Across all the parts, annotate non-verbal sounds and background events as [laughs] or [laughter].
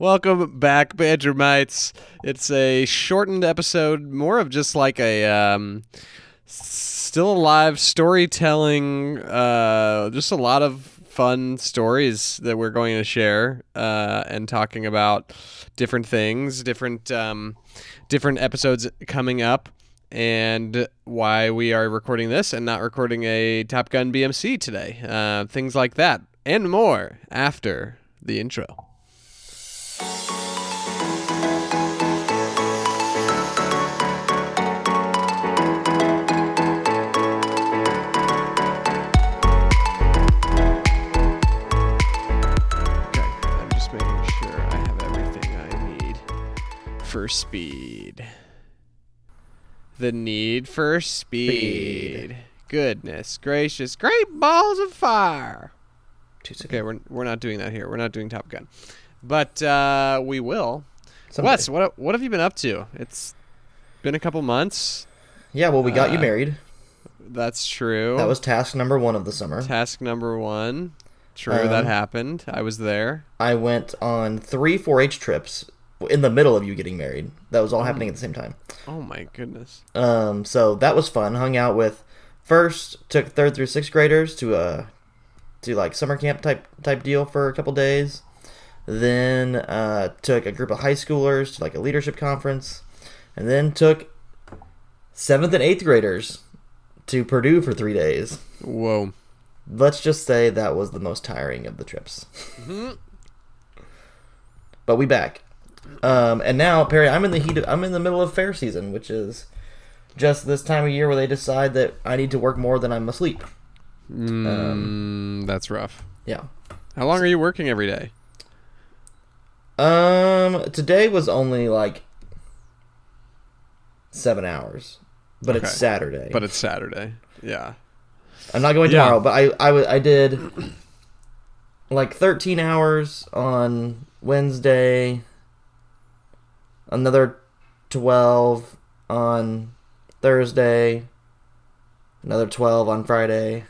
Welcome back, Badgermites. It's a shortened episode, more of just like a um, still alive storytelling. Uh, just a lot of fun stories that we're going to share uh, and talking about different things, different um, different episodes coming up, and why we are recording this and not recording a Top Gun BMC today. Uh, things like that and more after the intro. For speed. The need for speed. Goodness gracious, great balls of fire. Okay, we're we're not doing that here. We're not doing Top Gun, but uh, we will. Someday. Wes, what what have you been up to? It's been a couple months. Yeah, well, we got you Uh, married. That's true. That was task number one of the summer. task number one. True, that Um, happened. I was there. I went on three 4-H trips in the middle of you getting married. That was all happening at the same time. Oh my goodness. Um, so that was fun. Hung out with first took third through sixth graders to a to like summer camp type type deal for a couple days. Then uh, took a group of high schoolers to like a leadership conference, and then took seventh and eighth graders to Purdue for three days. Whoa. Let's just say that was the most tiring of the trips. but we back. Um, and now, Perry, I'm in the heat. Of, I'm in the middle of fair season, which is just this time of year where they decide that I need to work more than I'm asleep. Mm, that's rough. Yeah. How long are you working every day? Um, today was only like seven hours, but Okay. it's Saturday. But it's Saturday. Yeah. I'm not going Yeah. tomorrow, but I I I did like 13 hours on Wednesday, another 12 on Thursday, another 12 on Friday,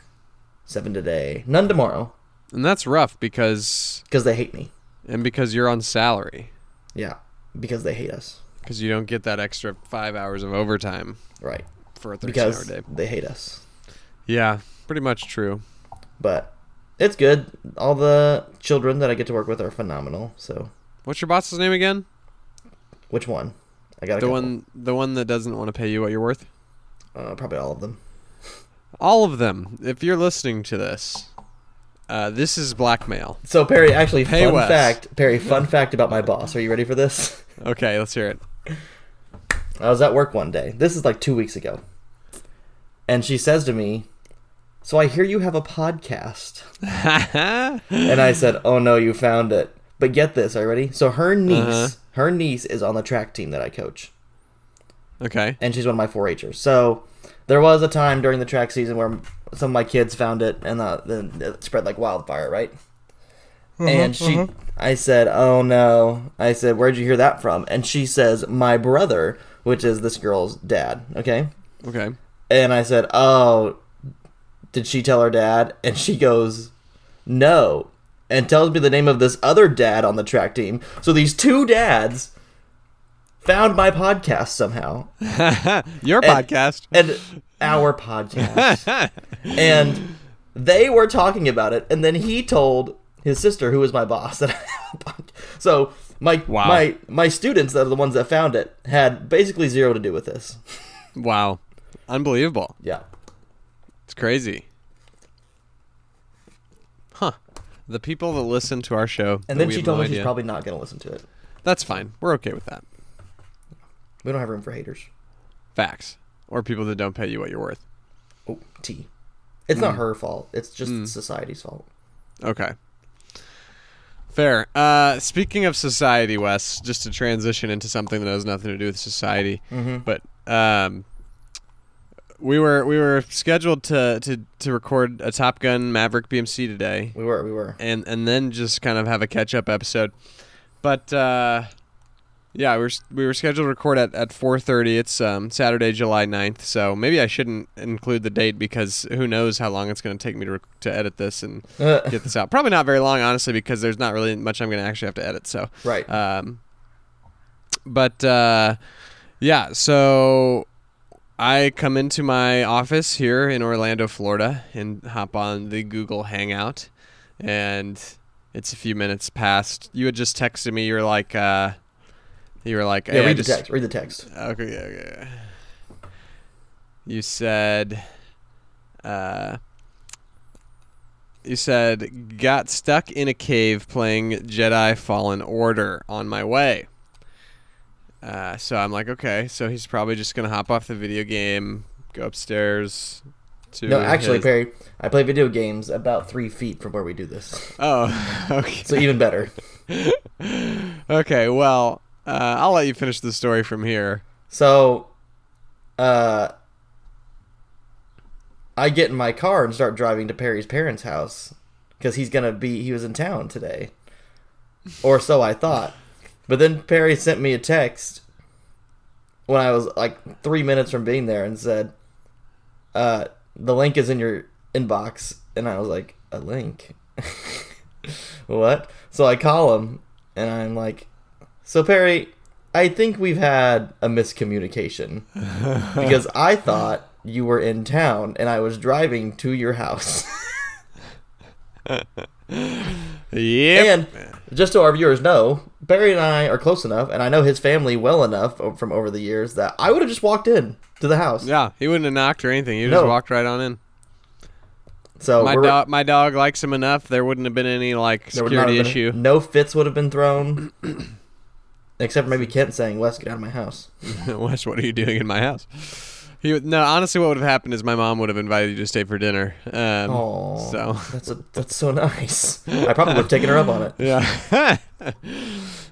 7 today. None tomorrow And that's rough because because they hate me. and because you're on salary Yeah, because they hate us. because you don't get that extra 5 hours of overtime Right. for a 13 hour Because day. they hate us. Yeah, pretty much true. But it's good. All the children that I get to work with are phenomenal. So, What's your boss's name again? Which one? I got The couple. one the one that doesn't want to pay you what you're worth? Uh, probably all of them. All of them. If you're listening to this, uh, this is blackmail. So Perry, actually, Hey, fun fact. Perry, fun fact about my boss. Are you ready for this? [laughs] Okay, let's hear it. I was at work one day. This is like two weeks ago, and she says to me, "So I hear you have a podcast." [laughs] And I said, "Oh no, you found it." But get this, are you ready? So her niece, Uh-huh. her niece is on the track team that I coach, okay. and she's one of my 4-Hers. So there was a time during the track season where some of my kids found it, and uh, then it spread like wildfire, right? and she, I said, "Oh no!" I said, "Where'd you hear that from?" And she says, "My brother, which is this girl's dad." Okay, Okay. and I said, "Oh, did she tell her dad?" And she goes, "No," and tells me the name of this other dad on the track team. So these two dads found my podcast somehow, [laughs] Your And- podcast. and our podcast, [laughs] and they were talking about it. And then he told his sister, who was my boss, [laughs] that I have a podcast. So my Wow. my my students that are the ones that found it had basically zero to do with this. wow. Unbelievable. Yeah. It's crazy. Huh. The people that listen to our show. And then she told no me she's probably not going to listen to it. That's fine. We're okay with that. We don't have room for haters. Facts. Or people that don't pay you what you're worth. Oh, T. It's Mm. not her fault. It's just society's fault. Okay. Fair. Uh, speaking of society, Wes, just to transition into something that has nothing to do with society, Mm-hmm. but um, we were we were scheduled to, to, to record a Top Gun Maverick BMC today, We were, we were. and and then just kind of have a catch up episode. But uh, Yeah, we were we were scheduled to record at at 4:30. It's um, Saturday, July 9th. So maybe I shouldn't include the date because who knows how long it's going to take me to rec- to edit this and [laughs] get this out. Probably not very long, honestly, because there's not really much I'm going to actually have to edit. So, right. um, but uh, yeah, so I come into my office here in Orlando, Florida, and hop on the Google Hangout, and it's a few minutes past. You had just texted me. You were like, uh, you were like, yeah, "Hey, I read the just- text. Read the text. Okay, yeah, okay. You said, uh, you said, got stuck in a cave playing Jedi Fallen Order on my way. Uh, so I'm like, okay, so he's probably just gonna hop off the video game, go upstairs to. No, actually, his- Perry, I play video games about three feet from where we do this, Oh, [laughs] okay. so even better. [laughs] okay, well, uh, I'll let you finish the story from here. So, uh, I get in my car and start driving to Perry's parents' house because he's gonna be. He was in town today, or so I thought. But then Perry sent me a text when I was like three minutes from being there and said, uh, "The link is in your inbox," and I was like, "A link." [laughs] what? So I call him and I'm like, "So Perry, I think we've had a miscommunication [laughs] because I thought you were in town and I was driving to your house." [laughs] Yep. And just so our viewers know, Perry and I are close enough, and I know his family well enough from over the years that I would have just walked in to the house. Yeah, he wouldn't have knocked or anything. He No. just walked right on in. So My dog, my dog likes him enough. There wouldn't have been any like there would not security have been- issue. No fits would have been thrown, [clears throat] except for maybe Kent saying, "Wes, get out of my house." [laughs] Wes, what are you doing in my house? He would, no, honestly, what would have happened is my mom would have invited you to stay for dinner. Um, Oh, so that's a, that's so nice. I probably would have taken her up on it. [laughs] yeah. [laughs]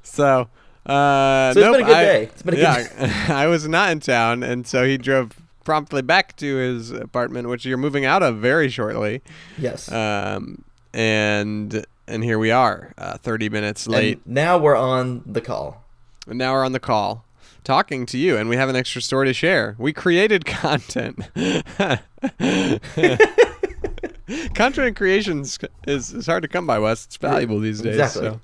so, uh, So it's nope, been a good I- day. It's been a good day. [laughs] I was not in town, and so he drove promptly back to his apartment, which you're moving out of very shortly. Yes. Um, and and here we are, uh, 30 minutes late. And now we're on the call. And now we're on the call talking to you, and we have an extra story to share. We created [laughs] content. [laughs] content creations is, is hard to come by, Wes. It's valuable these days. Exactly. So.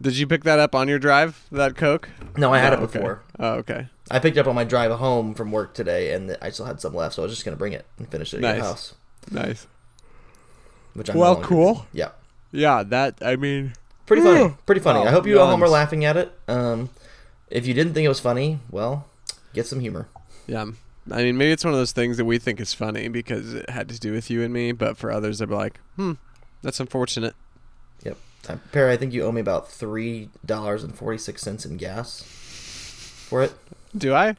Did you pick that up on your drive, that Coke? No, I had No, it okay. before. Oh, okay. I picked it up on my drive home from work today, and I still had some left, so I was just gonna bring it and finish it at Nice. your house. Nice. Which I'm Well, cool. doing. Yeah. Yeah, that, I mean, Pretty funny. Pretty funny. Oh, I hope you at home are laughing at it. Um, if you didn't think it was funny, well, get some humor. yeah. I mean, maybe it's one of those things that we think is funny because it had to do with you and me, but for others, they'll be like, hmm, that's unfortunate. Yep. Uh, Perry, I think you owe me about three dollars and forty six cents in gas for it. Do I?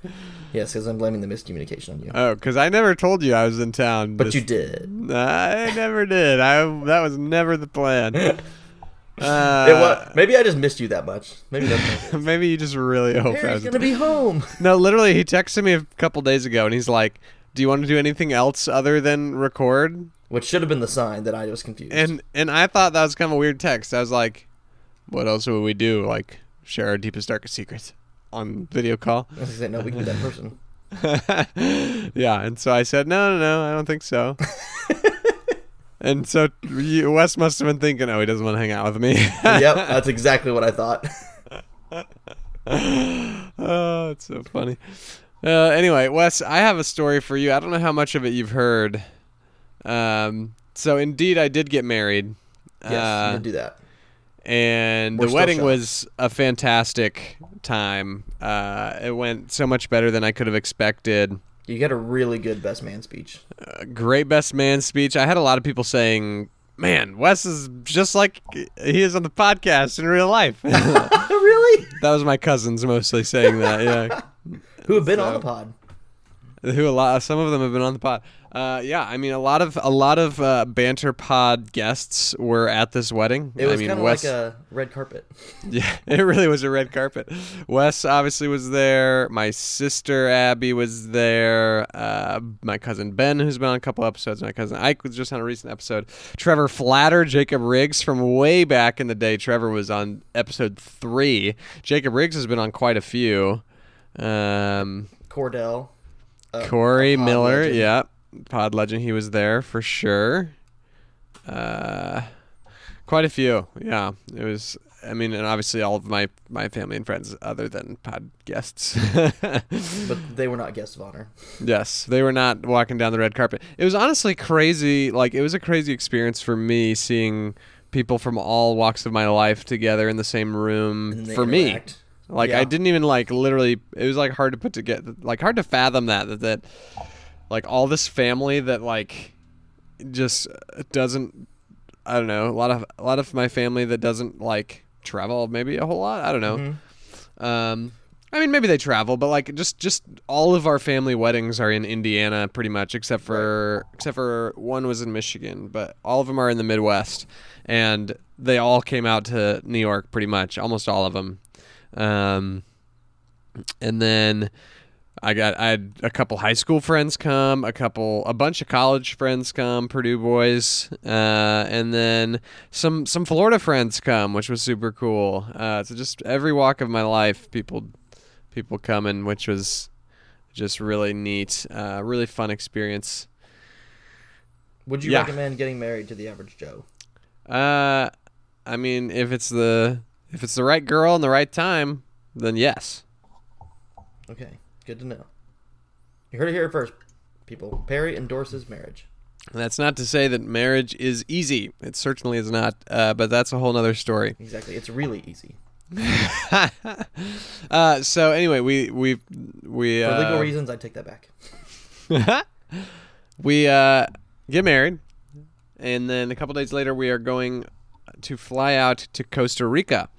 Yes, because I'm blaming the miscommunication on you. Oh, because I never told you I was in town. but this- you did. I never did. I that was never the plan. [laughs] it Uh, was, maybe I just missed you that much. Maybe that's it [laughs] maybe you just really hope was. gonna be home. [laughs] No, literally, he texted me a couple days ago, and he's like, "Do you want to do anything else other than record?" Which should have been the sign that I was confused. And and I thought that was kind of a weird text. I was like, "What else would we do? Like share our deepest darkest secrets on video call?" I was gonna no, we can do that person. [laughs] yeah, and so I said, "No, no, no, I don't think so." And so Wes must have been thinking, "Oh, he doesn't want to hang out with me." yep, [laughs] that's exactly what I thought. [laughs] oh, it's so funny. Uh, anyway, Wes, I have a story for you. I don't know how much of it you've heard. Um, so indeed, I did get married. Yes, Uh, do that. and We're the wedding shocked. was a fantastic time. Uh, it went so much better than I could have expected. You get a really good best man speech. A great best man speech. I had a lot of people saying, "Man, Wes is just like he is on the podcast in real life." [laughs] [laughs] Really? That was my cousins mostly saying that. Yeah. [laughs] Who have been on the pod? who a lot some of them have been on the pod Uh, yeah, I mean a lot of a lot of uh, banter pod guests were at this wedding. It was I mean, kind of Wes, like a red carpet. [laughs] yeah, it really was a red carpet. Wes obviously was there. My sister Abby was there. Uh, my cousin Ben, who's been on a couple episodes. My cousin Ike was just on a recent episode. Trevor Flatter, Jacob Riggs from way back in the day. Trevor was on episode three. Jacob Riggs has been on quite a few. Um, Cordell. uh, Corey Miller, legend. yeah, Pod Legend, he was there for sure. Uh, quite a few, yeah. It was, I mean, and obviously all of my my family and friends, other than pod guests. [laughs] But they were not guests of honor. yes, they were not walking down the red carpet. It was honestly crazy. Like it was a crazy experience for me seeing people from all walks of my life together in the same room for me. Like Yeah. I didn't even like literally. It was like hard to put together, like hard to fathom that that, that like all this family that like just doesn't. I don't know. A lot of a lot of my family that doesn't like travel maybe a whole lot. I don't know. Mhm. Um, I mean maybe they travel, but like just just all of our family weddings are in Indiana pretty much, except for except for one was in Michigan, but all of them are in the Midwest, and they all came out to New York pretty much, almost all of them. Um, and then I got I had a couple high school friends come, a couple a bunch of college friends come, Purdue boys, uh, and then some some Florida friends come, which was super cool. Uh, so just every walk of my life, people people coming, which was just really neat, uh, really fun experience. Would you Yeah. recommend getting married to the average Joe? Uh, I mean, if it's the if it's the right girl and the right time, then yes. Okay, good to know. You heard it here first, people. Perry endorses marriage. That's not to say that marriage is easy. It certainly is not. Uh, but that's a whole nother story. Exactly. It's really easy. [laughs] uh, so anyway, we we we For legal uh, reasons, I take that back. [laughs] we uh, get married, and then a couple days later, we are going to fly out to Costa Rica.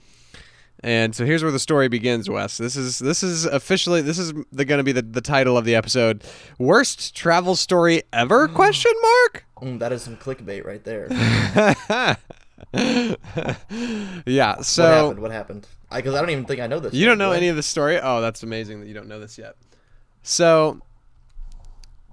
And so here's where the story begins, Wes. This is this is officially this is going to be the, the title of the episode. Worst travel story ever? Question mark. Mm, that is some clickbait right there. [laughs] yeah. So what happened? What happened? Because I, don't even think I know this. You don't know any of the story? Oh, that's amazing that you don't know this yet. So,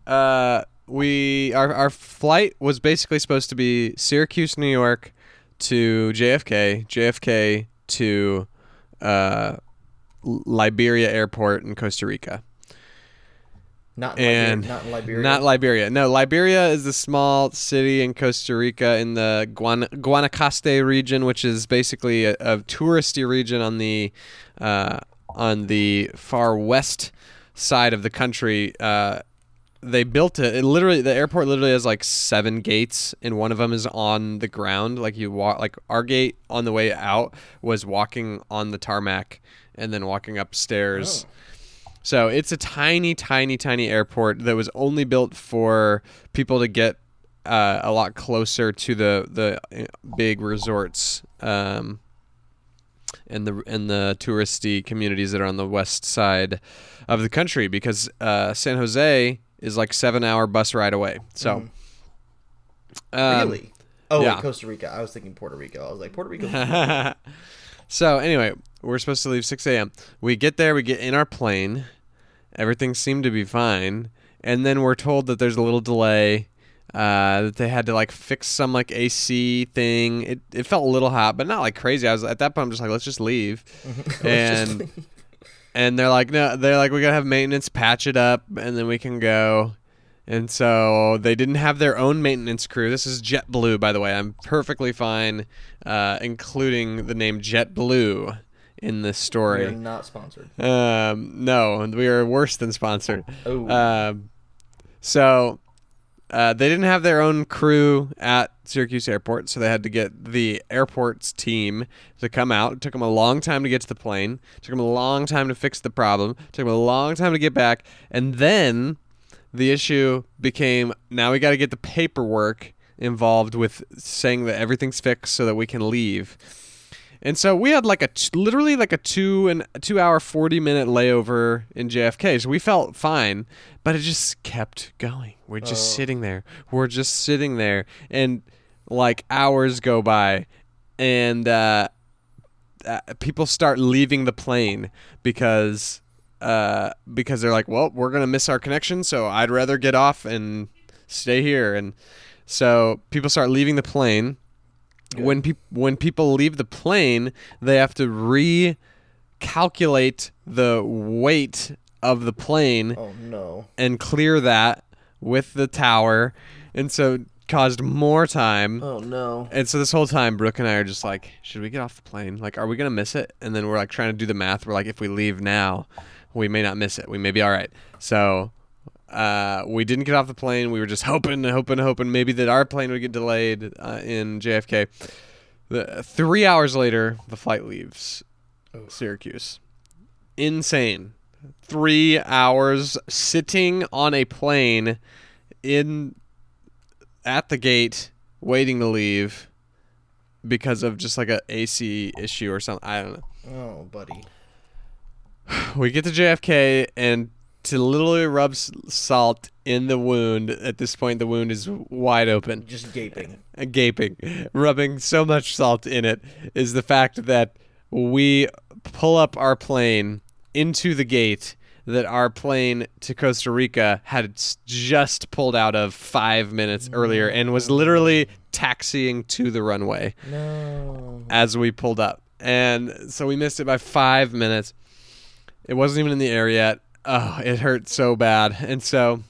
uh, we our our flight was basically supposed to be Syracuse, New York, to JFK, JFK to uh, Liberia Airport in Costa Rica. Not in Liberia. And Not in Liberia. Not Liberia. No, Liberia is the small city in Costa Rica in the Guan- Guanacaste region, which is basically a, a touristy region on the uh, on the far west side of the country. Uh, they built it, it. Literally, the airport literally has like seven gates, and one of them is on the ground. Like you walk, like our gate on the way out was walking on the tarmac, and then walking upstairs. Oh. So it's a tiny, tiny, tiny airport that was only built for people to get uh, a lot closer to the the uh, big resorts um, and the and the touristy communities that are on the west side of the country because uh, San Jose is like seven hour bus ride away. So. um, really? Oh, yeah. wait, Costa Rica. I was thinking Puerto Rico. I was like, Puerto Rico. [laughs] so anyway, we're supposed to leave 6 a.m. We get there, we get in our plane. Everything seemed to be fine, and then we're told that there's a little delay. Uh, that they had to like fix some like AC thing. It it felt a little hot, but not like crazy. I was at that point. I'm just like, let's just leave. [laughs] and and they're like, no, they're like, we gotta have maintenance patch it up, and then we can go. And so they didn't have their own maintenance crew. This is JetBlue, by the way. I'm perfectly fine, uh, including the name JetBlue in this story. We're not sponsored. Um, no, we are worse than sponsored. Oh, Um, so uh, they didn't have their own crew at Syracuse Airport, so they had to get the airport's team to come out. It took them a long time to get to the plane. It took them a long time to fix the problem. It took them a long time to get back, and then the issue became now we got to get the paperwork involved with saying that everything's fixed so that we can leave. And so we had like a t- literally like a two and two hour forty minute layover in JFK. So we felt fine, but it just kept going. We're just Oh. sitting there. We're just sitting there, and like hours go by, and uh, uh, people start leaving the plane because uh, because they're like, well, we're gonna miss our connection, so I'd rather get off and stay here. And so people start leaving the plane. When peop when people leave the plane, they have to recalculate the weight of the plane Oh no. and clear that with the tower, and so caused more time. Oh no. And so this whole time, Brooke and I are just like, should we get off the plane? Like, are we gonna miss it? And then we're like trying to do the math. We're like, if we leave now, we may not miss it. We may be all right. So uh, we didn't get off the plane. We were just hoping, hoping, hoping maybe that our plane would get delayed uh, in JFK. The, three hours later, the flight leaves Syracuse. Insane. Three hours sitting on a plane in at the gate waiting to leave because of just like a AC issue or something. I don't know. Oh, buddy. [sighs] We get to JFK and to literally rub salt in the wound. At this point, the wound is wide open, Just gaping. Uh, gaping. Rubbing so much salt in it is the fact that we pull up our plane into the gate that our plane to Costa Rica had just pulled out of five minutes earlier and was literally taxiing to the runway No. as we pulled up. And so we missed it by five minutes. It wasn't even in the air yet. Oh, it hurt so bad. And so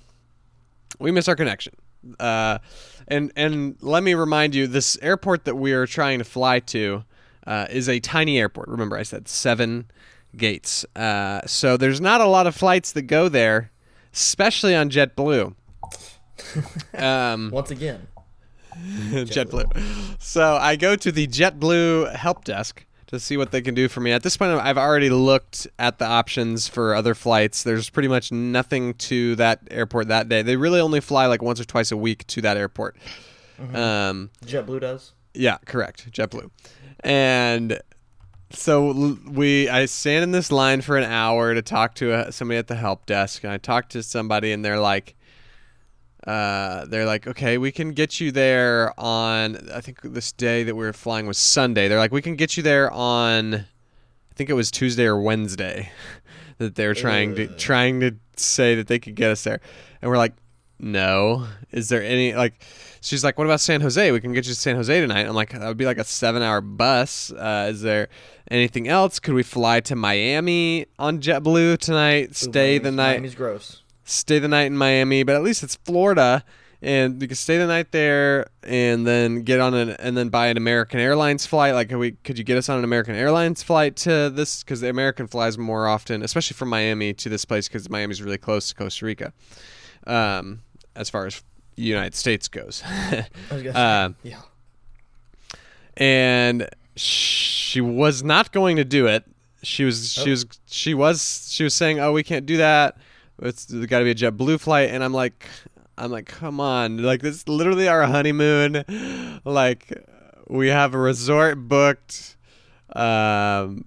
we miss our connection. Uh, and and let me remind you, this airport that we are trying to fly to uh, is a tiny airport. Remember, I said seven gates. Uh, so there's not a lot of flights that go there, especially on JetBlue. [laughs] Um, Once again. [laughs] JetBlue. So I go to the JetBlue help desk to see what they can do for me. At this point, I've already looked at the options for other flights. There's pretty much nothing to that airport that day. They really only fly like once or twice a week to that airport. Um, JetBlue does. yeah, correct. JetBlue. And so we, I stand in this line for an hour to talk to uh somebody at the help desk, and I talk to somebody, and they're like, uh, they're like, okay, we can get you there on. I think this day that we were flying was Sunday. They're like, we can get you there on. I think it was Tuesday or Wednesday [laughs] that they're trying to trying to say that they could get us there, and we're like, no. Is there any like? She's like, what about San Jose? We can get you to San Jose tonight. I'm like, that would be like a seven-hour bus. Uh, is there anything else? Could we fly to Miami on JetBlue tonight? Stay the Miami's- night Miami's gross. Stay the night in Miami, but at least it's Florida, and you can stay the night there, and then get on an and then buy an American Airlines flight. Like, could we could you get us on an American Airlines flight to this? Because the American flies more often, especially from Miami to this place, because Miami's really close to Costa Rica, um, as far as United States goes. [laughs] Uh, yeah. and she was not going to do it. She was she Oh. was she was she was saying, "Oh, we can't do that. It's got to be a JetBlue flight." And I'm like, I'm like, come on, like this is literally our honeymoon. Like we have a resort booked. Um,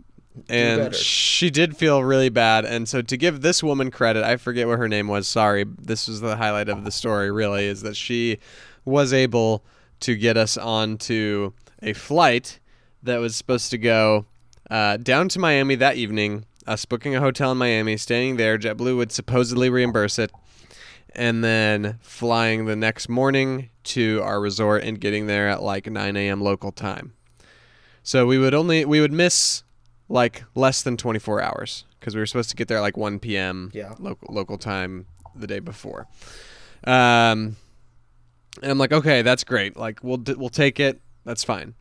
and she did feel really bad. And so to give this woman credit, I forget what her name was. Sorry, this was the highlight of the story. Really, is that she was able to get us onto a flight that was supposed to go uh, down to Miami that evening. Us booking a hotel in Miami, staying there. JetBlue would supposedly reimburse it, and then flying the next morning to our resort and getting there at like 9 a.m. local time. So we would only we would miss like less than 24 hours because we were supposed to get there at like 1 p.m. Yeah. local local time the day before. Um, and I'm like, okay, that's great. Like we'll we'll take it. That's fine.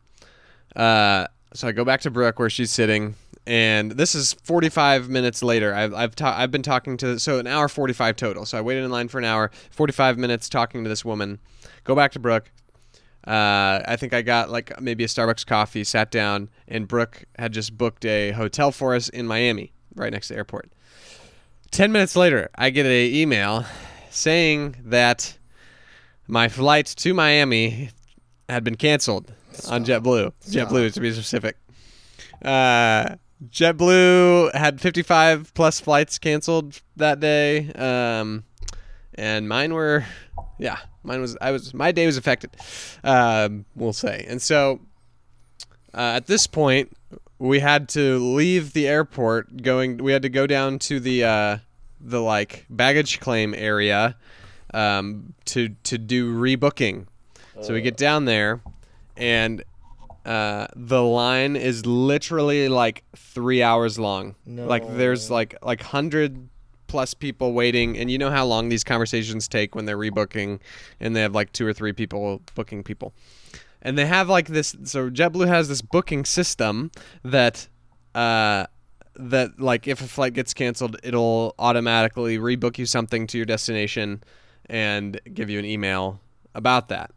Uh, so I go back to Brooke where she's sitting, and this is 45 minutes later. I've I've, ta- I've been talking to so an hour 45 total. So I waited in line for an hour, 45 minutes talking to this woman. Go back to Brooke. Uh, I think I got like maybe a Starbucks coffee, sat down, and Brooke had just booked a hotel for us in Miami, right next to the airport. Ten minutes later, I get a email saying that my flight to Miami had been canceled on JetBlue. Stop. JetBlue, to be specific. Uh, JetBlue had 55 plus flights canceled that day, um, and mine were, yeah, mine was. I was my day was affected. Um, we'll say, and so uh, at this point, we had to leave the airport. Going, we had to go down to the uh, the like baggage claim area um, to to do rebooking. So we get down there, and uh, the line is literally like three hours long. Like there's like like hundred plus people waiting, and you know how long these conversations take when they're rebooking, and they have like two or three people booking people, and they have like this. So JetBlue has this booking system that. Uh, that like if a flight gets canceled, it'll automatically rebook you something to your destination and give you an email about that.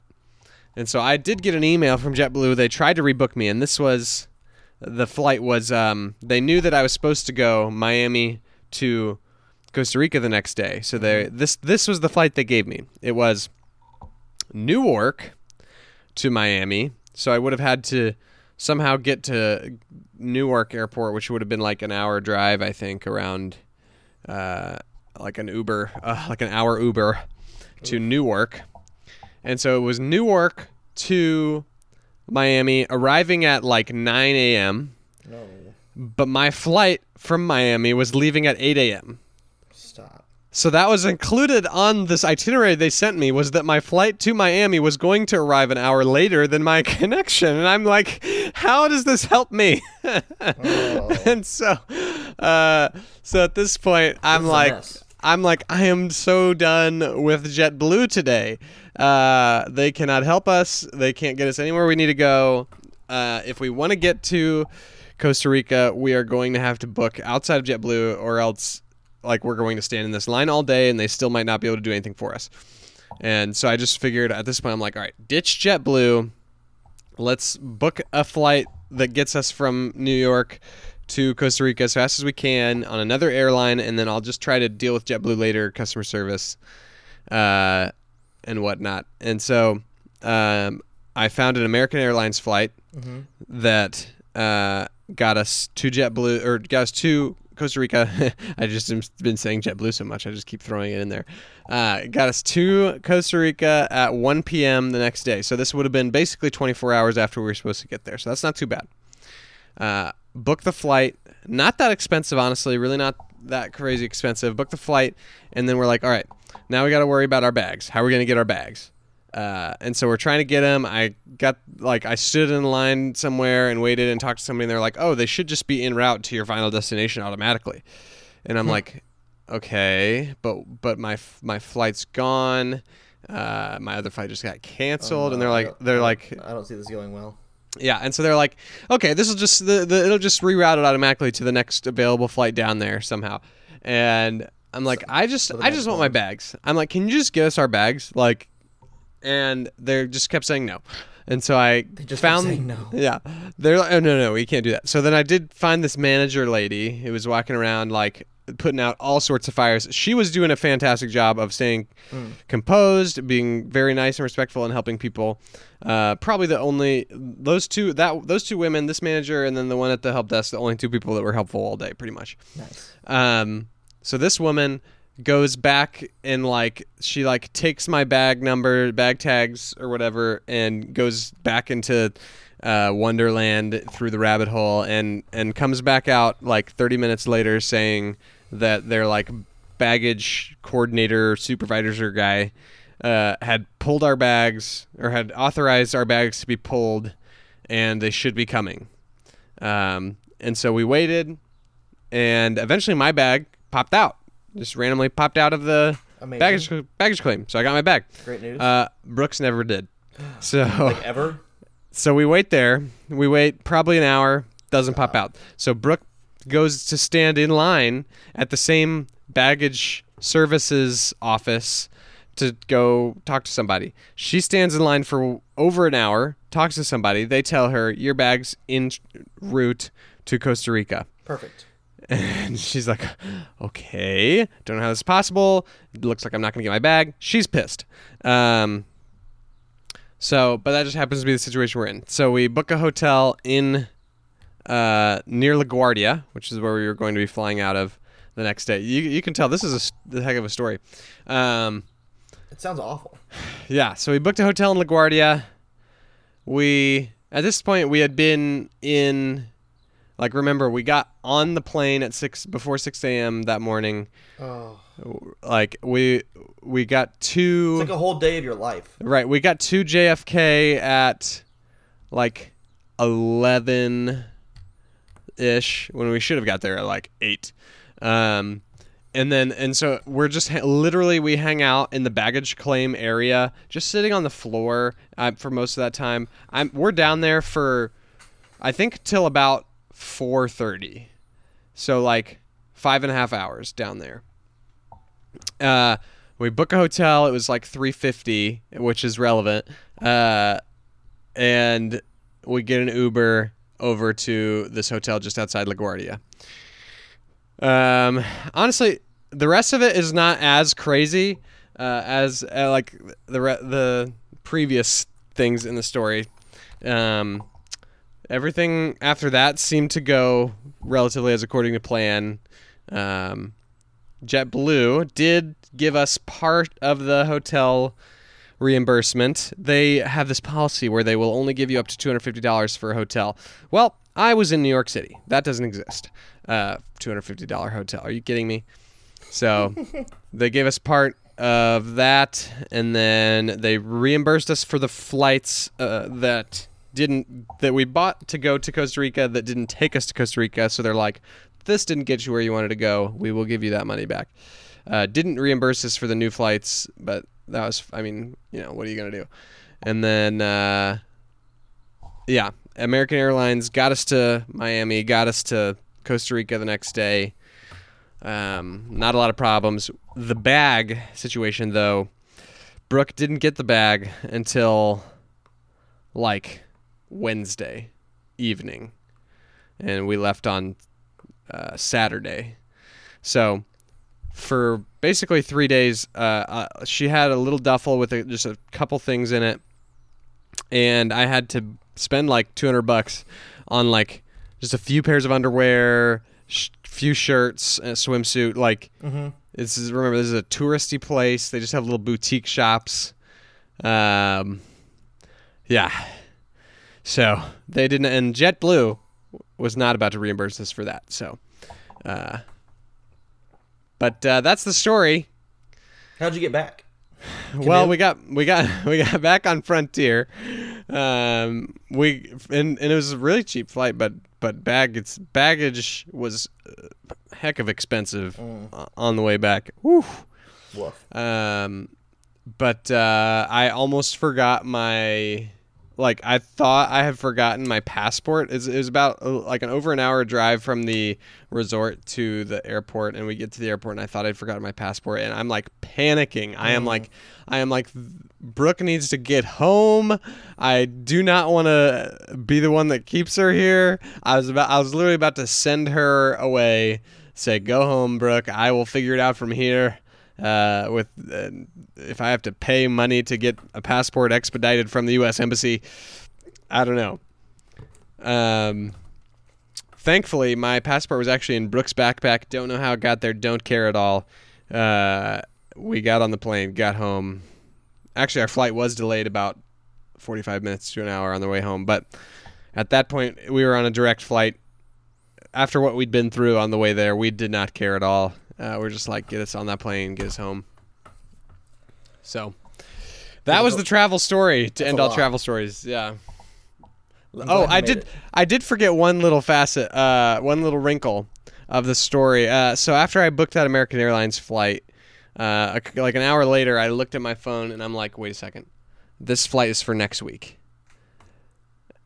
And so I did get an email from JetBlue. They tried to rebook me, and this was the flight was um, they knew that I was supposed to go Miami to Costa Rica the next day. So they this this was the flight they gave me. It was Newark to Miami. So I would have had to somehow get to Newark Airport, which would have been like an hour drive, I think, around uh, like an Uber, uh, like an hour Uber to Newark. And so it was Newark to Miami, arriving at like 9 a.m. No. But my flight from Miami was leaving at 8 a.m. Stop. So that was included on this itinerary they sent me was that my flight to Miami was going to arrive an hour later than my [laughs] connection. And I'm like, how does this help me? Oh. [laughs] and so uh, so at this point I'm like. I'm like I am so done with JetBlue today. Uh, they cannot help us. They can't get us anywhere we need to go. Uh, if we want to get to Costa Rica, we are going to have to book outside of JetBlue, or else like we're going to stand in this line all day, and they still might not be able to do anything for us. And so I just figured at this point, I'm like, all right, ditch JetBlue. Let's book a flight that gets us from New York to Costa Rica as fast as we can on another airline, and then I'll just try to deal with JetBlue later, customer service, uh, and whatnot. And so um, I found an American Airlines flight that uh, got us to JetBlue or got us to Costa Rica. [laughs] I just have been saying JetBlue so much, I just keep throwing it in there. Uh, got us to Costa Rica at 1 p.m. the next day. So this would have been basically 24 hours after we were supposed to get there. So that's not too bad. Uh, book the flight. Not that expensive, honestly. Really not that crazy expensive. Book the flight, and then we're like, all right, now we got to worry about our bags. How are we going to get our bags? Uh, and so we're trying to get them. I got like I stood in line somewhere and waited and talked to somebody, and they're like, "Oh, they should just be en route to your final destination automatically." And I'm like, "Okay, but but my my flight's gone. Uh, my other flight just got canceled." and they're Oh, like, they're I like, I don't see this going well. yeah, and so they're like, okay, this will just the, the it'll just reroute it automatically to the next available flight down there somehow. And I'm like, I just I just want my bags. I'm like, can you just get us our bags? Like, and they just kept saying no. And so I just found saying no. Yeah, they're like, oh no no we can't do that. So then I did find this manager lady who was walking around like putting out all sorts of fires. She was doing a fantastic job of staying composed, being very nice and respectful, and helping people. Uh, probably the only those two that those two women, this manager, and then the one at the help desk, the only two people that were helpful all day, pretty much. Nice. Um, so this woman goes back and like she like takes my bag number, bag tags or whatever, and goes back into uh, Wonderland through the rabbit hole, and and comes back out like 30 minutes later saying that their like baggage coordinator supervisor guy uh, had pulled our bags or had authorized our bags to be pulled, and they should be coming. Um, and so we waited, and eventually my bag popped out, just randomly popped out of the Amazing. baggage baggage claim. So I got my bag. Great news. Uh, Brooke's never did. [gasps] So like ever? so we wait there. We wait probably an hour. Doesn't pop out. So Brooke goes to stand in line at the same baggage services office to go talk to somebody. She stands in line for over an hour, talks to somebody. They tell her your bag's in route to Costa Rica. Perfect. And she's like, okay, don't know how this is possible. It looks like I'm not going to get my bag. She's pissed. Um, so, but that just happens to be the situation we're in. So we book a hotel in uh, near LaGuardia, which is where we were going to be flying out of the next day. You, you can tell this is a heck of a story. Um, It sounds awful. [sighs] yeah, so we booked a hotel in LaGuardia. We at this point we had been in like remember we got on the plane at six before six a.m. that morning. Oh. Like we we got two. It's like a whole day of your life. right we got to JFK at like eleven ish when we should have got there at like eight. Um, and then and so we're just ha- literally we hang out in the baggage claim area, just sitting on the floor uh, for most of that time. I'm we're down there for I think till about four thirty, so like five and a half hours down there. Uh, we book a hotel. It was like three fifty, which is relevant. Uh, and we get an Uber over to this hotel just outside LaGuardia. Um, honestly, the rest of it is not as crazy uh, as uh, like the re- the previous things in the story. Um, everything after that seemed to go relatively as according to plan. Um, JetBlue did give us part of the hotel reimbursement. They have this policy where they will only give you up to $250 for a hotel. Well, I was in New York City. That doesn't exist. Uh, $250 hotel. Are you kidding me? So [laughs] they gave us part of that, and then they reimbursed us for the flights uh, that didn't that we bought to go to Costa Rica that didn't take us to Costa Rica. So they're like, this didn't get you where you wanted to go. We will give you that money back. Uh, didn't reimburse us for the new flights, but that was, I mean, you know, what are you gonna do? And then, uh, yeah, American Airlines got us to Miami, got us to Costa Rica the next day. Um, not a lot of problems. The bag situation, though, Brooke didn't get the bag until like Wednesday evening, and we left on uh, Saturday. So for basically three days, uh, uh, she had a little duffel with a, just a couple things in it, and I had to spend like 200 bucks on like just a few pairs of underwear, sh- few shirts, and a swimsuit. Like Mm-hmm. this is remember this is a touristy place. They just have little boutique shops. Um, yeah. So they didn't, and JetBlue was not about to reimburse us for that. So, uh, but uh, that's the story. How'd you get back? [sighs] Well, we got we got [laughs] we got back on Frontier. Um, we and, and it was a really cheap flight, but but baggage baggage was heck of expensive uh, on the way back. Whew. Woof. Um, but uh, I almost forgot my like I thought I had forgotten my passport. It's, it was about uh, like an over an hour drive from the resort to the airport, and we get to the airport, and I thought I'd forgotten my passport, and I'm like panicking. I am like, I am like, Brooke needs to get home. I do not want to be the one that keeps her here. I was about, I was literally about to send her away. Say, go home, Brooke. I will figure it out from here uh, with uh, if I have to pay money to get a passport expedited from the U.S. Embassy. I don't know. Um, thankfully, my passport was actually in Brooke's backpack. Don't know how it got there. Don't care at all. Uh, we got on the plane, got home. Actually, our flight was delayed about 45 minutes to an hour on the way home, but at that point, we were on a direct flight. After what we'd been through on the way there, we did not care at all. Uh, we're just like, get us on that plane, get us home. So that was the travel story to end all travel stories. Yeah. Oh, I did. it. I did forget one little facet, uh, one little wrinkle of the story. Uh, so after I booked that American Airlines flight, uh, like an hour later, I looked at my phone and I'm like, wait a second, this flight is for next week.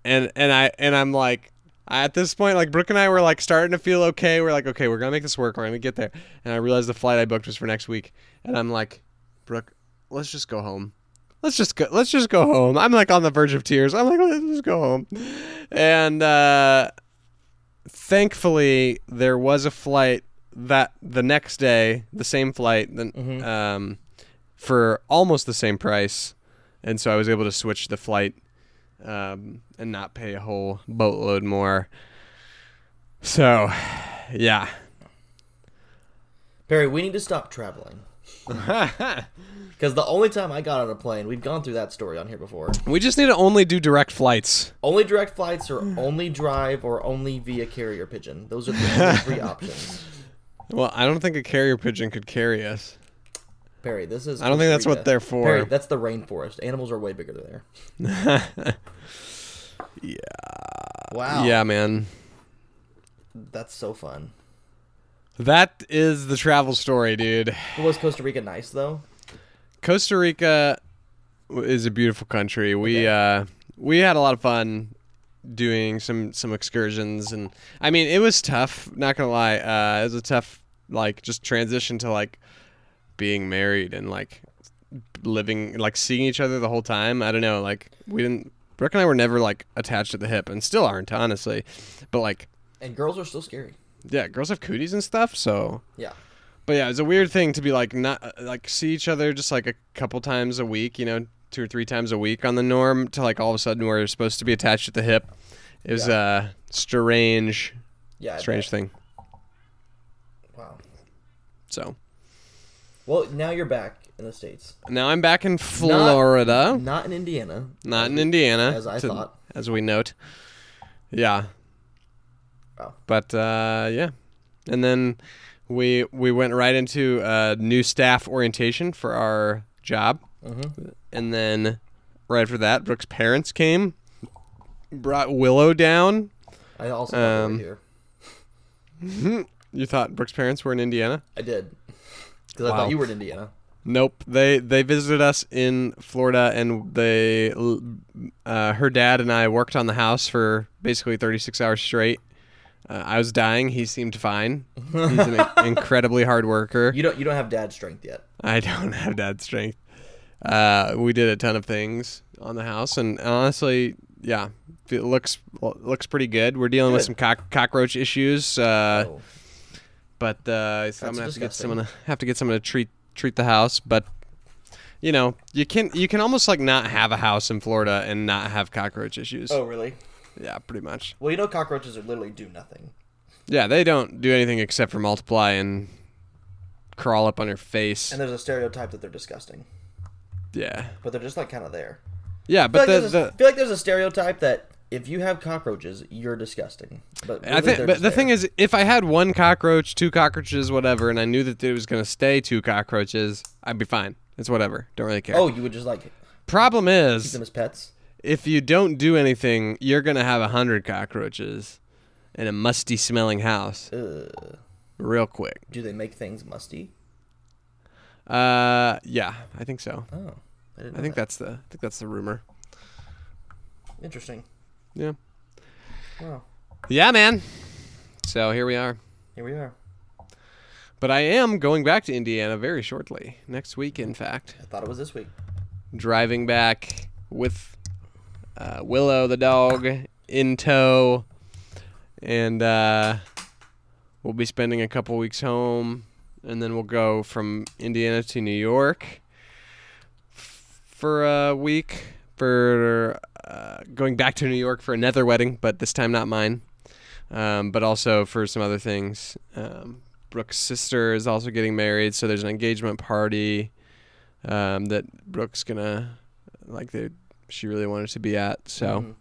And and I and I'm like, at this point, like Brooke and I were like starting to feel okay. We're like, okay, we're gonna make this work. We're gonna get there. And I realized the flight I booked was for next week. And I'm like, Brooke, let's just go home. Let's just go. Let's just go home. I'm like on the verge of tears. I'm like, let's just go home. And uh, thankfully, there was a flight that the next day, the same flight, then Mhm. um, for almost the same price, and so I was able to switch the flight um, and not pay a whole boatload more. So, yeah. Perry, we need to stop traveling. [laughs] Because the only time I got on a plane, we've gone through that story on here before. we just need to only do direct flights. Only direct flights, or only drive, or only via carrier pigeon. Those are the only three [laughs] options. Well, I don't think a carrier pigeon could carry us. Perry, this is. I don't think that's Costa what they're for. Perry, that's the rainforest. Animals are way bigger there. [laughs] Yeah. Wow. Yeah, man. That's so fun. That is the travel story, dude. Was Costa Rica nice though? Costa Rica is a beautiful country. We uh we had a lot of fun doing some some excursions and I mean it was tough, not to lie. Uh it was a tough like just transition to like being married and like living like seeing each other the whole time. I don't know, like we didn't Brooke and I were never like attached at the hip and still aren't honestly. But like And girls are still scary. yeah, girls have cooties and stuff, so Yeah. but yeah, it's a weird thing to be like not uh, like see each other just like a couple times a week, you know, two or three times a week on the norm to like all of a sudden we're supposed to be attached at the hip. It was a strange, Yeah. Strange thing. Wow. So Well, now you're back in the states, now I'm back in Florida, not in Indiana. not, in Indiana, as I to- thought. as we note. Yeah. Wow. But uh, yeah, and then we we went right into uh, new staff orientation for our job. Mm-hmm. And then right after that, Brooke's parents came, brought Willow down. I also Um, here. [laughs] You thought Brooke's parents were in Indiana? I did. Because I thought you were in Indiana. Nope. They they visited us in Florida, and they uh, her dad and I worked on the house for basically 36 hours straight. Uh, I was dying. He seemed fine. He's an [laughs] incredibly hard worker. You don't. You don't have dad strength yet. I don't have dad strength. Uh, we did a ton of things on the house, and honestly, yeah, it looks looks pretty good. We're dealing with some cock- cockroach issues, uh, oh. But uh, so I'm gonna have to get someone to have to get someone to treat treat the house. But you know, you can you can almost like not have a house in Florida and not have cockroach issues. Oh, really? Yeah, pretty much. Well, you know, cockroaches are literally do nothing. Yeah, they don't do anything except for multiply and crawl up on your face. And there's a stereotype that they're disgusting, yeah, but they're just like kind of there. yeah, I feel, but like the, the a, feel like there's a stereotype that if you have cockroaches, you're disgusting. But I think, but the thing is, if I had one cockroach, two cockroaches, whatever, and I knew that it was going to stay two cockroaches, I'd be fine. It's whatever. Don't really care. oh, you would just like Problem is, keep them as pets. if you don't do anything, you're going to have a hundred cockroaches in a musty smelling house Ugh. real quick. Do they make things musty? Uh, yeah, I think so. Oh, I didn't. I think that. that's the I think that's the rumor. interesting. Yeah. Wow, Yeah, man. So here we are. here we are. But I am going back to Indiana very shortly. Next week, in fact. I thought it was this week. driving back with uh, Willow the dog in tow, and uh, we'll be spending a couple weeks home, and then we'll go from Indiana to New York f- for a week for uh, going back to New York for another wedding, but this time not mine, um, but also for some other things. Um, Brooke's sister is also getting married, so there's an engagement party um, that Brooke's gonna like they she really wanted to be at. So Mhm.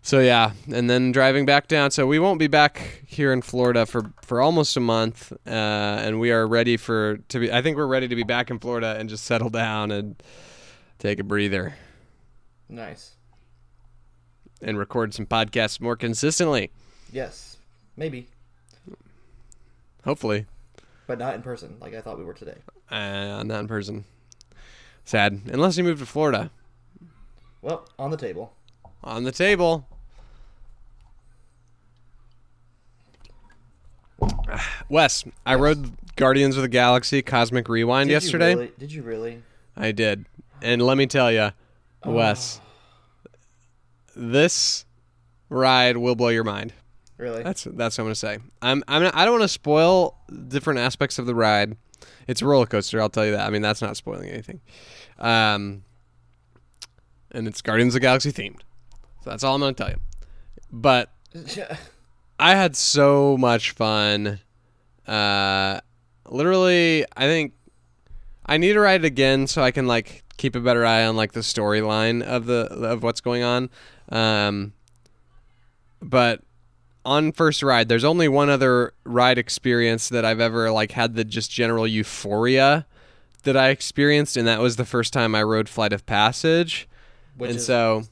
so yeah, and then driving back down. So we won't be back here in Florida for for almost a month, uh, and we are ready for to be. I think we're ready to be back in Florida and just settle down and take a breather nice. and record some podcasts more consistently. Yes, maybe, Hopefully, but not in person like I thought we were today. uh, not in person. Sad, unless you move to Florida. Well, on the table. On the table. [sighs] Wes, I rode Guardians of the Galaxy Cosmic Rewind Did you yesterday. really- did you really? I did. And let me tell you, Wes, this ride will blow your mind. Really? That's that's what I'm gonna say. I'm I'm not, I don't want to spoil different aspects of the ride. It's a roller coaster. I'll tell you that. I mean, that's not spoiling anything. Um, and it's Guardians of the Galaxy themed. So that's all I'm gonna tell you. But [laughs] I had so much fun. Uh, literally, I think I need to ride it again so I can like keep a better eye on like the storyline of the of what's going on. Um, but on first ride, there's only one other ride experience that I've ever like had the just general euphoria that I experienced, and that was the first time I rode Flight of Passage. Which and is so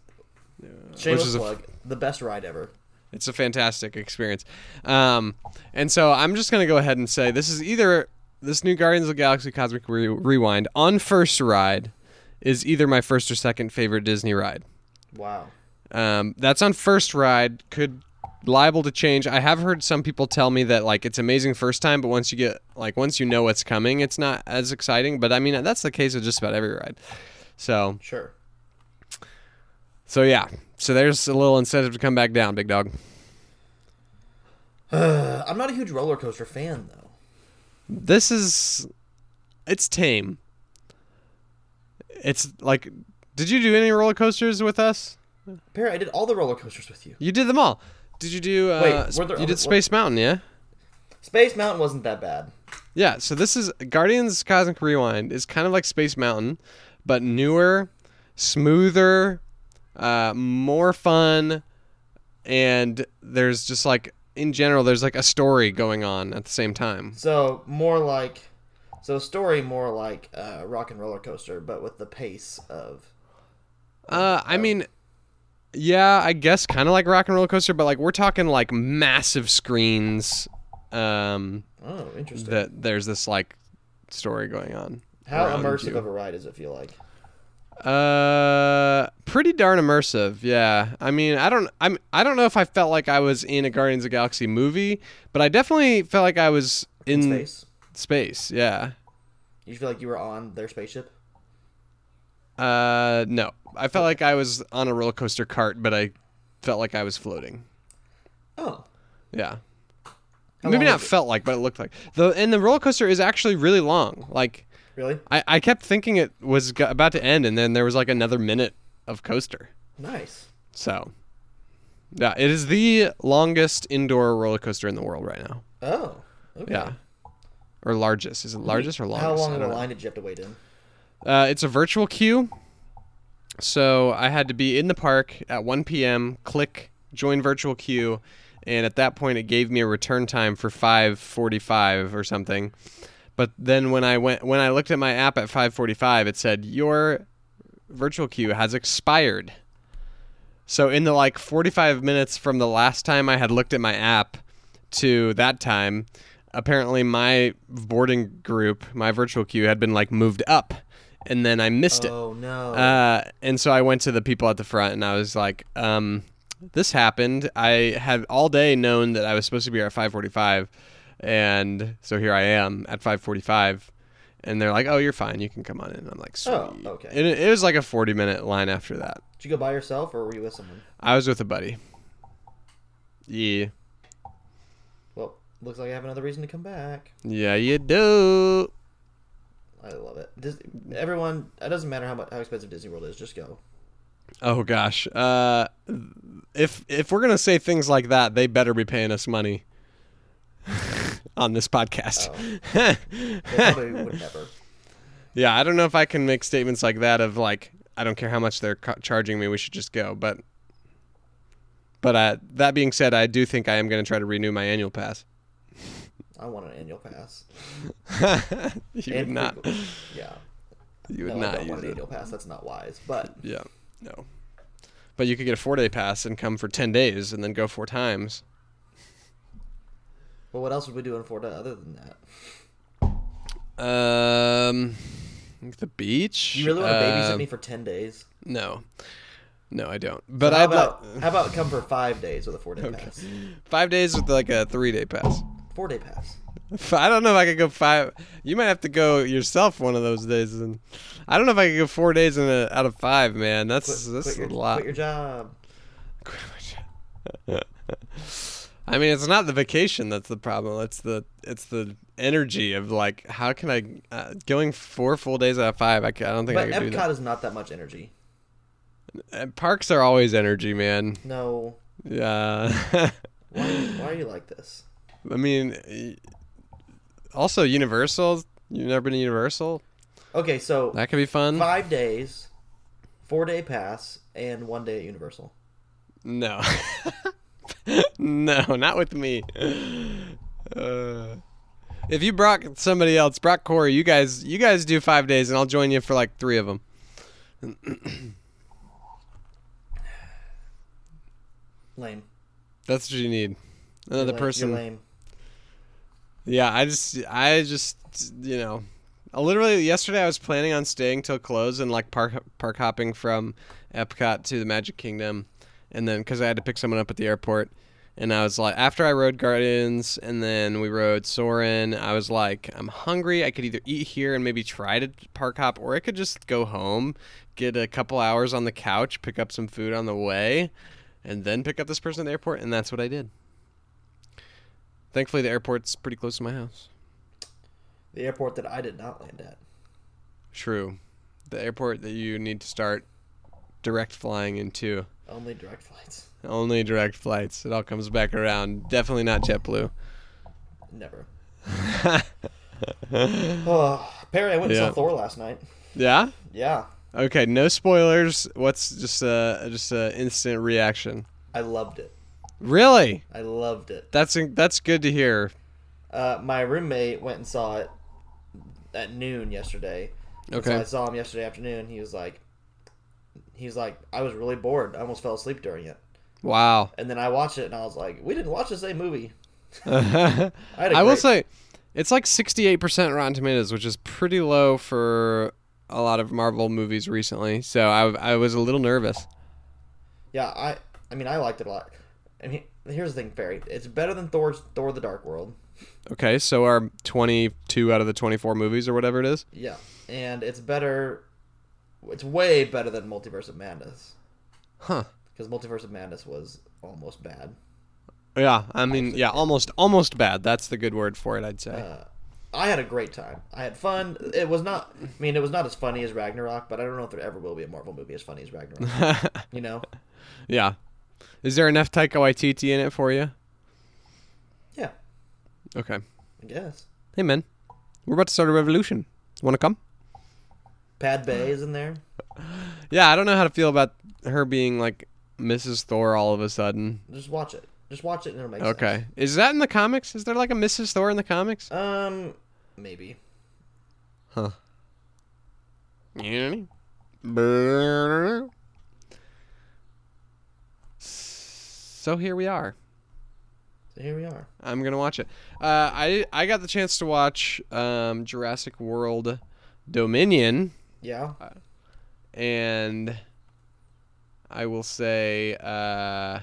shameless is a- plug, the best ride ever. It's a fantastic experience. Um, and so I'm just going to go ahead and say this is either this new Guardians of the Galaxy Cosmic Re- Rewind on first ride is either my first or second favorite Disney ride. Wow. Um, that's on first ride. Could liable to change. I have heard some people tell me that like it's amazing first time, but once you get like once you know what's coming, it's not as exciting. But I mean that's the case with just about every ride. So Sure. so yeah. So there's a little incentive to come back down, big dog. Uh, [sighs] I'm not a huge roller coaster fan though. This is it's tame. It's like did you do any roller coasters with us? Perry, I did all the roller coasters with you. You did them all. Did you do uh Wait, there you did Space Mountain, yeah? Space Mountain wasn't that bad. Yeah, so this is Guardians Cosmic Rewind is kind of like Space Mountain, but newer, smoother, uh, more fun, and there's just like in general there's like a story going on at the same time. So more like, so story more like uh, Rock and Roller Coaster, but with the pace of. Uh, I mean, yeah, I guess kind of like Rock and Roller Coaster, but like we're talking like massive screens. Um, Oh, interesting. that there's this like story going on. How immersive you. of a ride does it feel like? Uh, pretty darn immersive. Yeah. I mean, I don't. I'm. I don't know if I felt like I was in a Guardians of the Galaxy movie, but I definitely felt like I was in, Space. Space. Yeah. You feel like you were on their spaceship? Uh, no. I felt like I was on a roller coaster cart, but I felt like I was floating. Oh. Yeah. How Maybe not it? felt like, but it looked like. The and the roller coaster is actually really long. Like Really? I, I kept thinking it was about to end, and then there was like another minute of coaster. Nice. So, yeah, it is the longest indoor roller coaster in the world right now. Oh. Okay. Yeah, or largest. Is it largest or longest? How long I of a line did you have to wait in? Uh, it's a virtual queue. So I had to be in the park at 1 p.m. Click join virtual queue, and at that point it gave me a return time for 5:45 or something. But then when I went when I looked at my app at 5:45, it said your virtual queue has expired. So in the like 45 minutes from the last time I had looked at my app to that time, apparently my boarding group, my virtual queue had been like moved up and then I missed it. Oh no. Uh, and so I went to the people at the front and I was like, um, this happened. I had all day known that I was supposed to be here at 5:45, and so here I am at 5:45, and they're like, "Oh, you're fine. You can come on in." I'm like, "Sweet." Oh, okay. And it, it was like a 40 minute line after that. Did you go by yourself or were you with someone? I was with a buddy. Yeah, looks like I have another reason to come back. yeah, you do. I love it. Dis- everyone, it doesn't matter how much how expensive Disney World is. Just go. Oh gosh. Uh, if if we're gonna say things like that, they better be paying us money [laughs] on this podcast. [laughs] They probably would never. Yeah, I don't know if I can make statements like that of like I don't care how much they're ca- charging me, we should just go. But but uh, that being said, I do think I am going to try to renew my annual pass. I want an annual pass. [laughs] you And would not. Yeah. You would No, I not don't want an it. annual pass. That's not wise. But Yeah, no. But you could get a four day pass and come for ten days and then go four times. well, what else would we do in Florida other than that? Um, the beach. You really want to babysit Um, me for ten days? No, no, I don't. But how I'd about like how about come for five days with a four day [laughs] pass? five days with like a three day pass. Four day pass. [laughs] I don't know if I could go five. You might have to go yourself one of those days, and I don't know if I could go four days in a, out of five. Man, that's Quit, that's quit a your, lot. quit your job. [laughs] I mean, it's not the vacation that's the problem. It's the it's the energy of like, how can I uh, going four full days out of five? I, I don't think But I could do Epcot is not that much energy. that. Uh, Parks are always energy, man. No. Yeah. [laughs] Why, why are you like this? I mean, also Universal. You've never been to Universal? Okay, so That could be fun. five days, four day pass, and one day at Universal. No. [laughs] no, not with me. Uh, if you brought somebody else, brought Corey, you guys, you guys do five days, and I'll join you for like three of them. Lame. That's what you need. Another lame. person. You're lame. Yeah, I just, I just, you know, uh, literally yesterday I was planning on staying till close and like park park hopping from Epcot to the Magic Kingdom, and then because I had to pick someone up at the airport, and I was like, after I rode Guardians and then we rode Soarin', I was like, I'm hungry. I could either eat here and maybe try to park hop, or I could just go home, get a couple hours on the couch, pick up some food on the way, and then pick up this person at the airport, and that's what I did. Thankfully, the airport's pretty close to my house. The airport that I did not land at. True. The airport that you need to start direct flying into. Only direct flights. Only direct flights. It all comes back around. Definitely not JetBlue. Never. [laughs] Oh, Perry, I went and Yeah. saw Thor last night. yeah? Yeah, Okay, no spoilers. What's just a just a instant reaction? I loved it. Really? I loved it. That's that's good to hear. Uh, my roommate went and saw it at noon yesterday. And So Okay. I saw him yesterday afternoon. He was like, he's like, I was really bored. I almost fell asleep during it. Wow. And then I watched it, and I was like, we didn't watch the same movie. [laughs] I a will say it's like 68% Rotten Tomatoes, which is pretty low for a lot of Marvel movies recently. So I, I was a little nervous. Yeah, I, I mean, I liked it a lot. I mean, here's the thing, Perry. It's better than Thor's Thor: The Dark World. Okay, so our 22 out of the 24 movies or whatever it is. Yeah, and it's better. It's way better than Multiverse of Madness Huh. because Multiverse of Madness was almost bad. Yeah, I mean, yeah, almost almost bad. That's the good word for it, I'd say. Uh, I had a great time. I had fun. It was not. I mean, it was not as funny as Ragnarok, but I don't know if there ever will be a Marvel movie as funny as Ragnarok. [laughs] you know? yeah. Is there enough Taika Waititi in it for you? Yeah, Okay. I guess. Hey, man. We're about to start a revolution. Want to come? Pad Bay is in there. [laughs] Yeah, I don't know how to feel about her being like Mrs. Thor all of a sudden. Just watch it. Just watch it and it'll make Okay. Is that in the comics? Is there like a Mrs. Thor in the comics? Um, maybe. Huh. So here we are. So here we are. I'm gonna watch it. Uh, I I got the chance to watch um, Jurassic World Dominion, Yeah. and I will say, uh,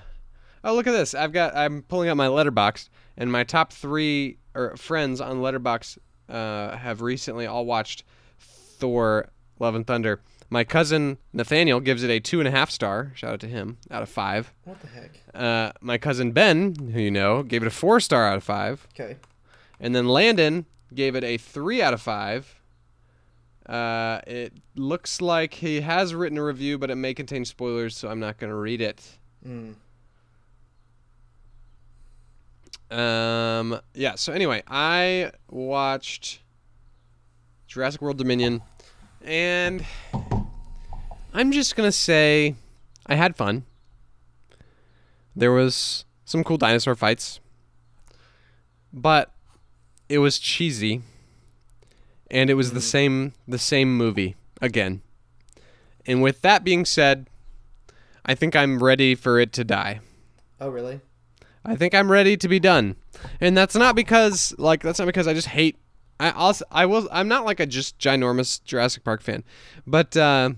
oh look at this! I've got I'm pulling out my Letterboxd, and my top three or friends on Letterboxd uh, have recently all watched Thor: Love and Thunder. My cousin Nathaniel gives it a two and a half star. Shout out to him out of five. What the heck? Uh, my cousin Ben, who you know, gave it a four star out of five. Okay. And then Landon gave it a three out of five. Uh, it looks like he has written a review, but it may contain spoilers, so I'm not going to read it. Mm. Um, yeah. So anyway, I watched Jurassic World Dominion, and I'm just gonna say I had fun. There was some cool dinosaur fights, but it was cheesy, and it was the same the same movie again. And with that being said, I think I'm ready for it to die. Oh, really? I think I'm ready to be done. And that's not because like that's not because I just hate I also I will I'm not like a just ginormous Jurassic Park fan. But uh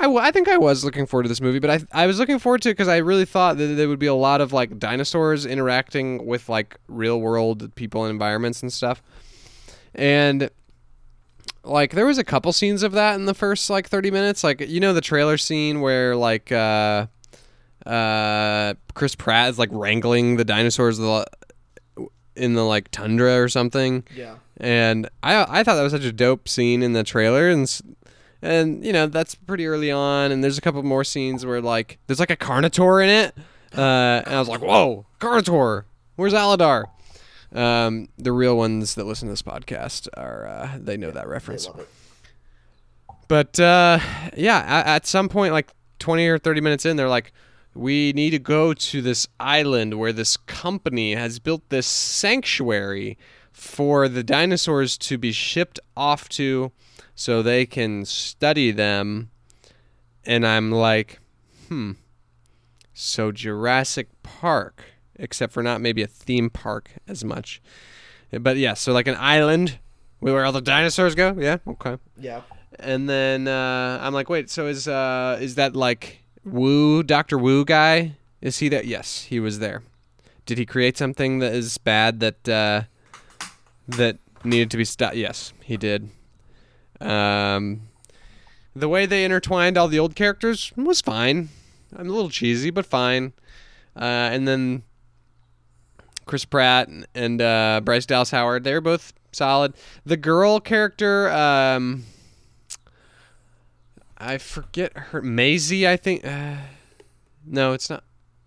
I, w- I think I was looking forward to this movie, but I I was looking forward to it because I really thought that there would be a lot of like dinosaurs interacting with like real world people and environments and stuff. And like there was a couple scenes of that in the first like 30 minutes like you know the trailer scene where like uh uh Chris Pratt is like wrangling the dinosaurs the- in the like tundra or something Yeah. and I I thought that was such a dope scene in the trailer and and you know that's pretty early on and there's a couple more scenes where like there's like a carnotaur in it Uh, and I was like, "Whoa, Carnotaur! Where's Aladar?" Um, the real ones that listen to this podcast are uh, they know that reference. But uh, yeah, at, at some point, like 20 or 30 minutes in, they're like, we need to go to this island where this company has built this sanctuary for the dinosaurs to be shipped off to so they can study them. And I'm like, hmm. So Jurassic Park, except for not maybe a theme park as much. But yeah, so like an island where all the dinosaurs go. Yeah, okay. Yeah. And then uh, I'm like, wait, so is uh, is that like Wu, Doctor Wu guy? Is he that? Yes, he was there. Did he create something that is bad that uh, that needed to be stopped? Yes, he did. Um, the way they intertwined all the old characters was fine. I'm a little cheesy, but fine. Uh, and then Chris Pratt and, uh, Bryce Dallas Howard, they're both solid. The girl character, um, I forget her Maisie. I think. Uh, no, it's not.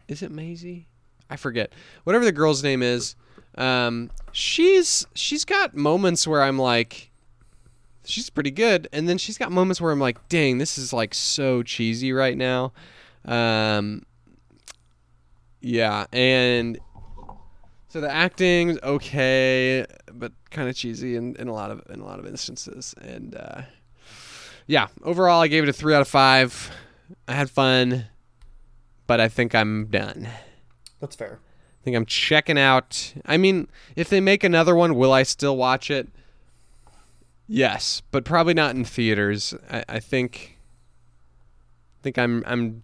Is it Maisie? I forget. Whatever the girl's name is, um, she's she's got moments where I'm like, she's pretty good, and then she's got moments where I'm like, dang, this is like so cheesy right now. Um, yeah, and so the acting's okay, but kind of cheesy in, in a lot of in a lot of instances, and. Uh, yeah, overall, I gave it a three out of five. I had fun, but I think I'm done. That's fair. I think I'm checking out. I mean, if they make another one, will I still watch it? Yes, but probably not in theaters. I, I think. I think I'm I'm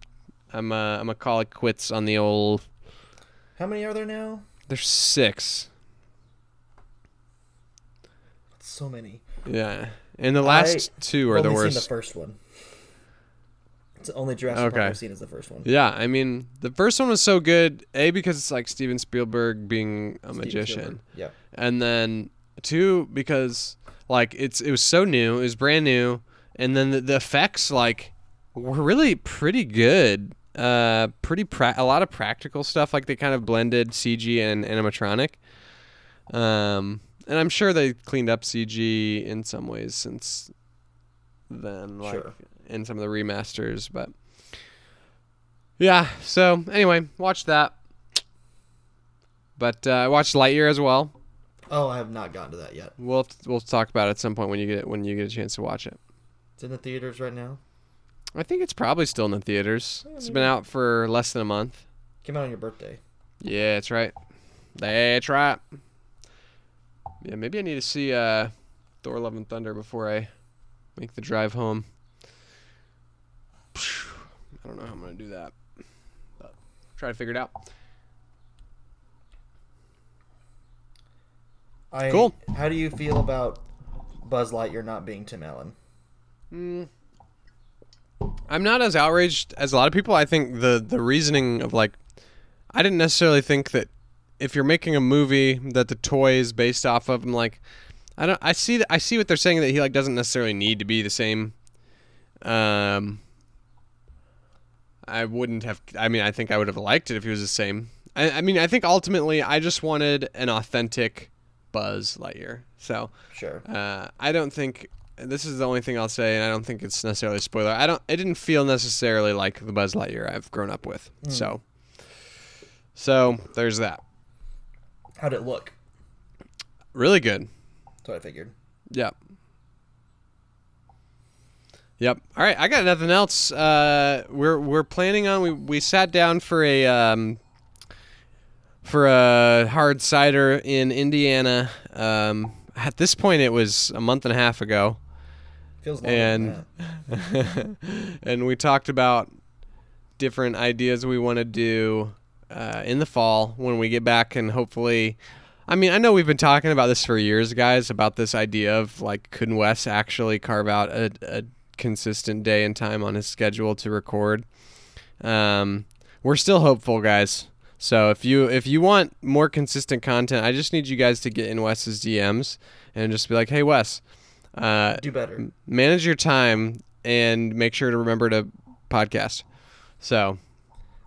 I'm uh, I'm a call it quits on the old. How many are there now? There's six. So many. Yeah, and the last two are the worst. seen the first one. It's the only Jurassic Okay. Park I've seen is the first one. Yeah, I mean, the first one was so good. A because it's like Steven Spielberg being a Steven magician, Spielberg. Yeah. and then two because like it's it was so new, it was brand new, and then the, the effects like were really pretty good. Uh, pretty pra- a lot of practical stuff. Like they kind of blended CG and animatronic. Um, and I'm sure they cleaned up CG in some ways since then, like Sure. in some of the remasters. But yeah, so anyway, watch that. But uh, I watched Lightyear as well. Oh, I have not gotten to that yet. We'll we'll talk about it at some point when you get when you get a chance to watch it. It's in the theaters right now. I think it's probably still in the theaters. It's been out for less than a month. Came out on your birthday. Yeah, that's right. That's right. Yeah, maybe I need to see uh, Thor: Love and Thunder before I make the drive home. [sighs] I don't know how I'm gonna do that. But try to figure it out. I, Cool. How do you feel about Buzz Lightyear not being Tim Allen? Mm. I'm not as outraged as a lot of people. I think the the reasoning of like, I didn't necessarily think that if you're making a movie that the toy is based off of, I'm like, I don't. I see that. I see what they're saying that he like doesn't necessarily need to be the same. Um. I wouldn't have. I mean, I think I would have liked it if he was the same. I, I mean, I think ultimately, I just wanted an authentic Buzz Lightyear. So. Sure. Uh, I don't think this is the only thing I'll say, and I don't think it's necessarily a spoiler. I don't. It didn't feel necessarily like the Buzz Lightyear I've grown up with. So, so there's that. How'd it look? Really good. That's what I figured. Yep. Yep. All right. I got nothing else. Uh, we're we're planning on we we sat down for a um, for a hard cider in Indiana. Um, at this point, it was a month and a half ago. Feels and [laughs] and we talked about different ideas we want to do uh, in the fall when we get back and hopefully i mean i know we've been talking about this for years guys about this idea of like could wes actually carve out a, a consistent day and time on his schedule to record um, we're still hopeful guys so if you if you want more consistent content i just need you guys to get in wes's dms and just be like hey wes uh, Do better. manage your time and make sure to remember to podcast. So,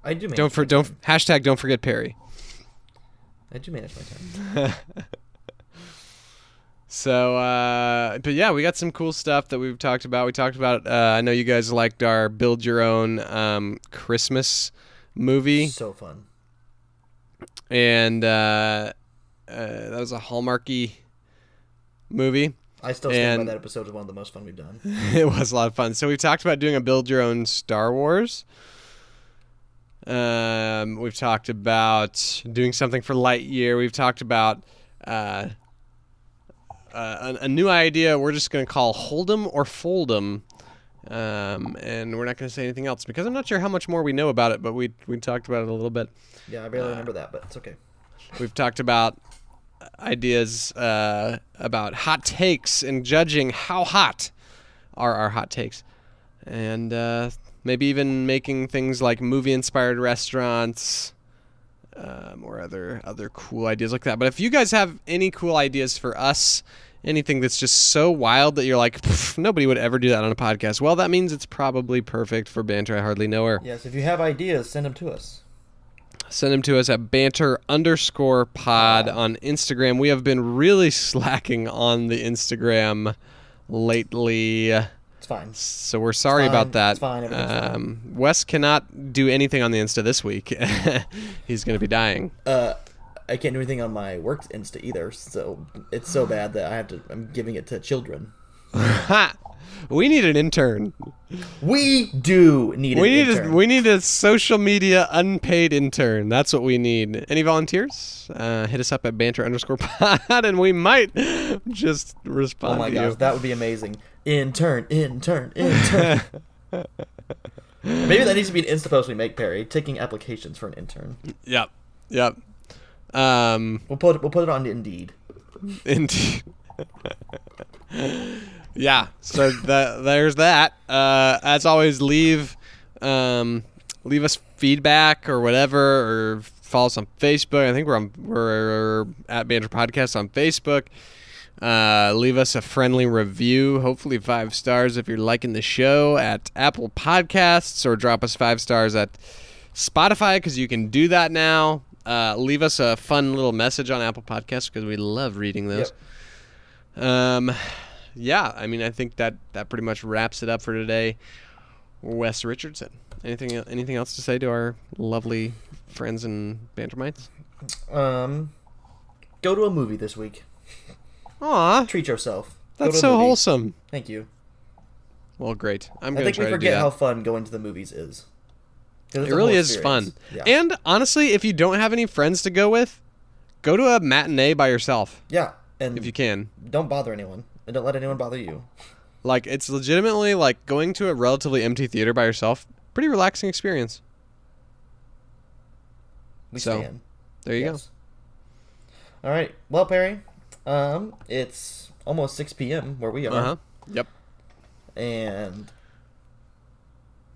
I do manage. Don't for don't hashtag don't forget Perry. I do manage my time. [laughs] So, uh, but yeah, we got some cool stuff that we've talked about. We talked about. Uh, I know you guys liked our build your own um, Christmas movie, So fun. And uh, uh, that was a Hallmarky movie. I still stand And- by that episode as one of the most fun we've done. [laughs] it was a lot of fun. So we've talked about doing a build your own Star Wars. Um, we've talked about doing something for Lightyear. We've talked about uh, uh, a, a new idea. We're just going to call Hold'em or Fold'em. Um, and we're not going to say anything else because I'm not sure how much more we know about it, but we we talked about it a little bit. Yeah, I barely remember that, but it's okay. We've talked about ideas uh, about hot takes and judging how hot are our hot takes, and uh, maybe even making things like movie-inspired restaurants um, or other other cool ideas like that. But if you guys have any cool ideas for us, anything that's just so wild that you're like nobody would ever do that on a podcast, well, that means it's probably perfect for banter. I hardly know her. Yes, if you have ideas, send them to us. Send them to us at banter underscore pod on Instagram. We have been really [laughs] slacking on the Instagram lately, It's fine. so we're sorry about that. It's fine. Um, Wes cannot do anything on the Insta this week. [laughs] He's going to be dying. Uh, I can't do anything on my work Insta either, so it's so bad that I have to. I'm giving it to children. [laughs] We need an intern. We do need. We an need intern. a, we need a social media unpaid intern. That's what we need. Any volunteers? Uh, hit us up at banter underscore pod, [laughs] and we might just respond Oh my gosh, you. that would be amazing. Intern, intern, intern. [laughs] Maybe that needs to be an Insta post we make, Perry, taking applications for an intern. Yep. Yep. Um, We'll put it, we'll put it on Indeed. indeed. [laughs] yeah. So that there's that. Uh, as always, leave um, leave us feedback or whatever, or follow us on Facebook. I think we're on we're at Banter Podcast on Facebook. Uh, leave us a friendly review, hopefully five stars if you're liking the show at Apple Podcasts, or drop us five stars at Spotify because you can do that now. Uh, leave us a fun little message on Apple Podcasts because we love reading those. Um, yeah, I mean, I think that that pretty much wraps it up for today. Wes Richardson. Anything anything else to say to our lovely friends and bantermites? Um, go to a movie this week. Aw, Treat yourself. Go that's so wholesome. Thank you. Well, great. I'm I gonna think try we forget how fun going to the movies is. it really is fun. Yeah. And honestly, if you don't have any friends to go with, go to a matinee by yourself yeah, and if you can. don't bother anyone, and don't let anyone bother you. Like it's legitimately like going to a relatively empty theater by yourself. Pretty relaxing experience. We So, stand. There you Yes. All right. Well, Perry, um, it's almost 6 p.m. where we are, Uh huh. Yep. and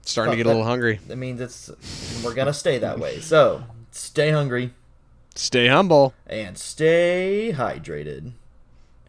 Starting to get a little hungry. that means it's we're gonna stay that way. So stay hungry Stay humble. and stay hydrated